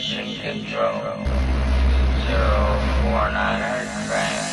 Mission control. Zero four nine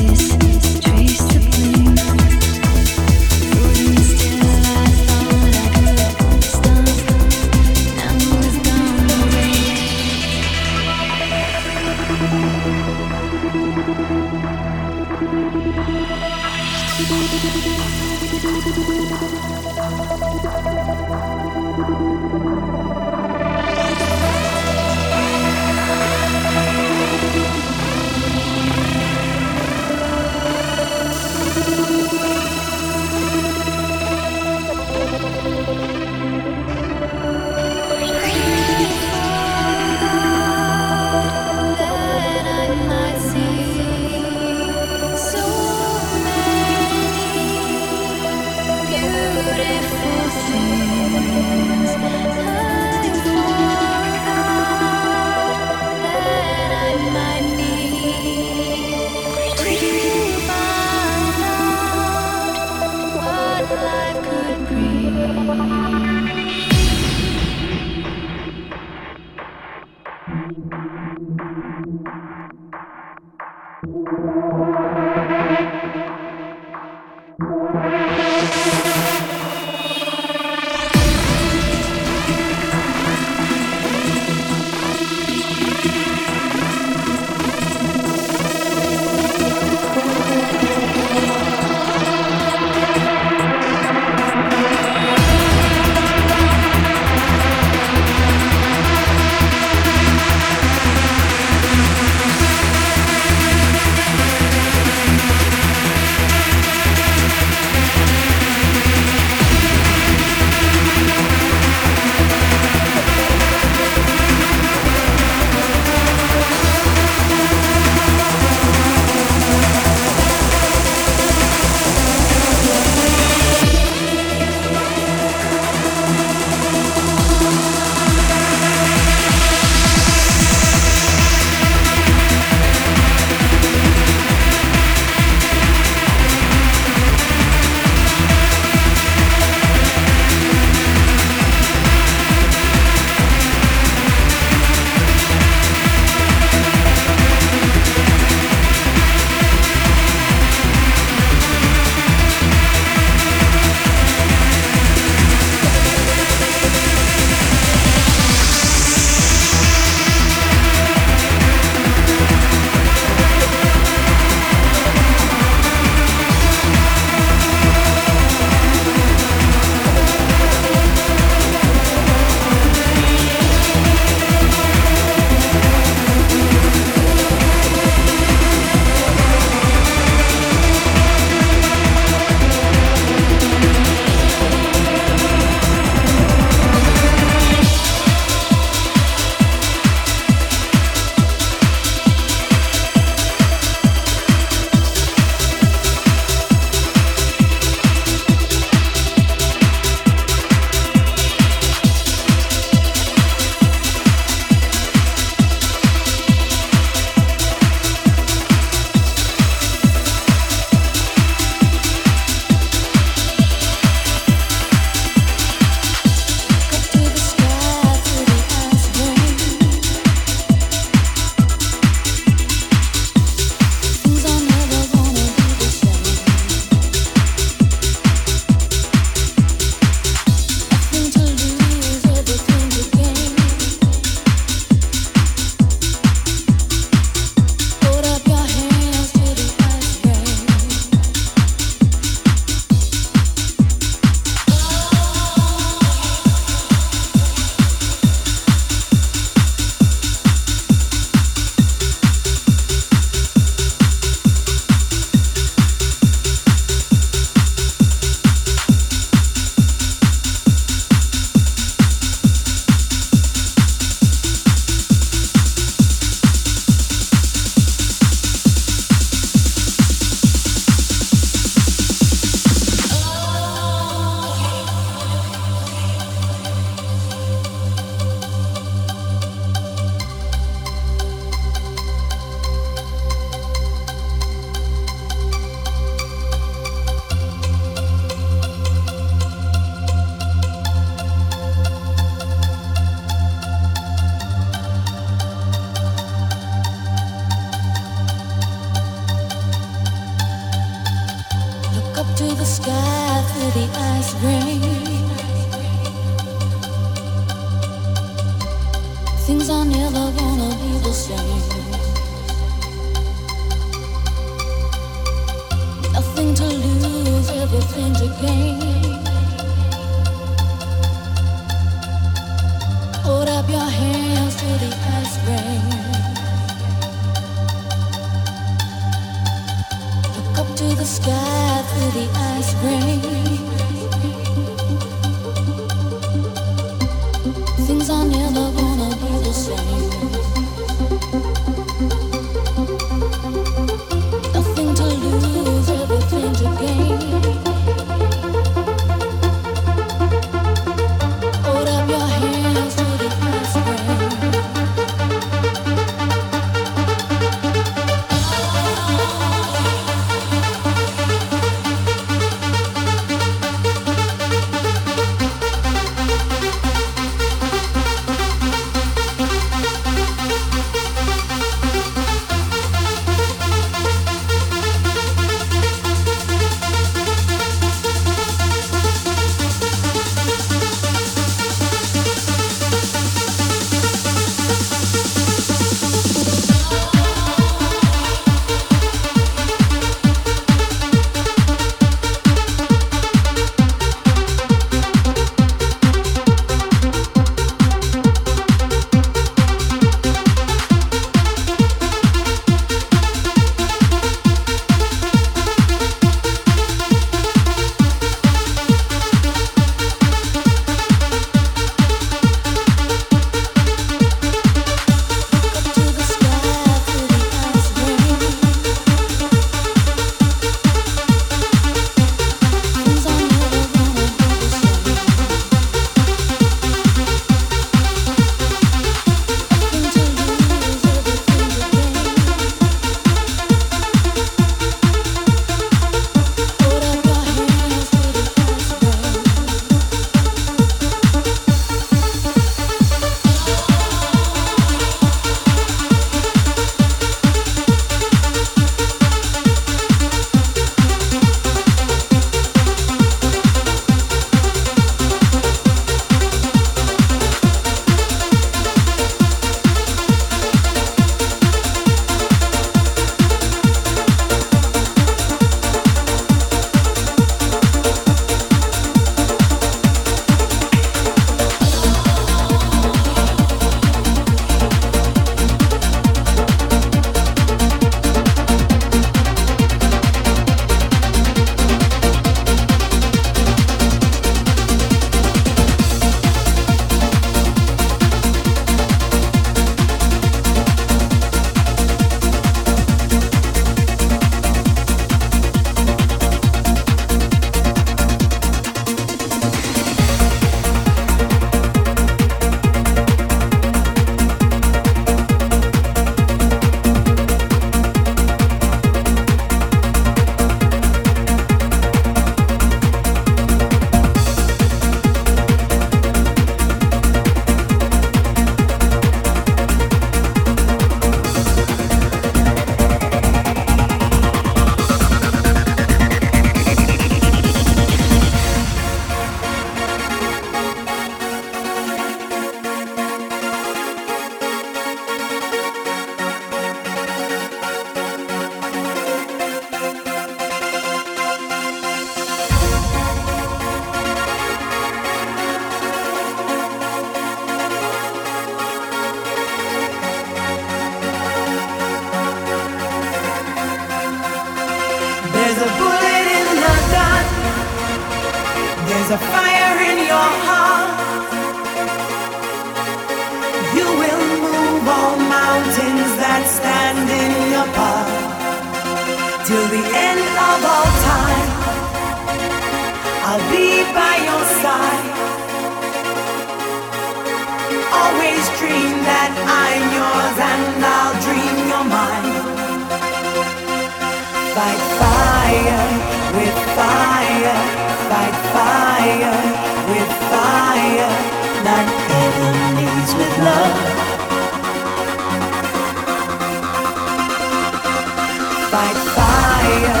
Fight fire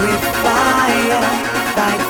with fire, fight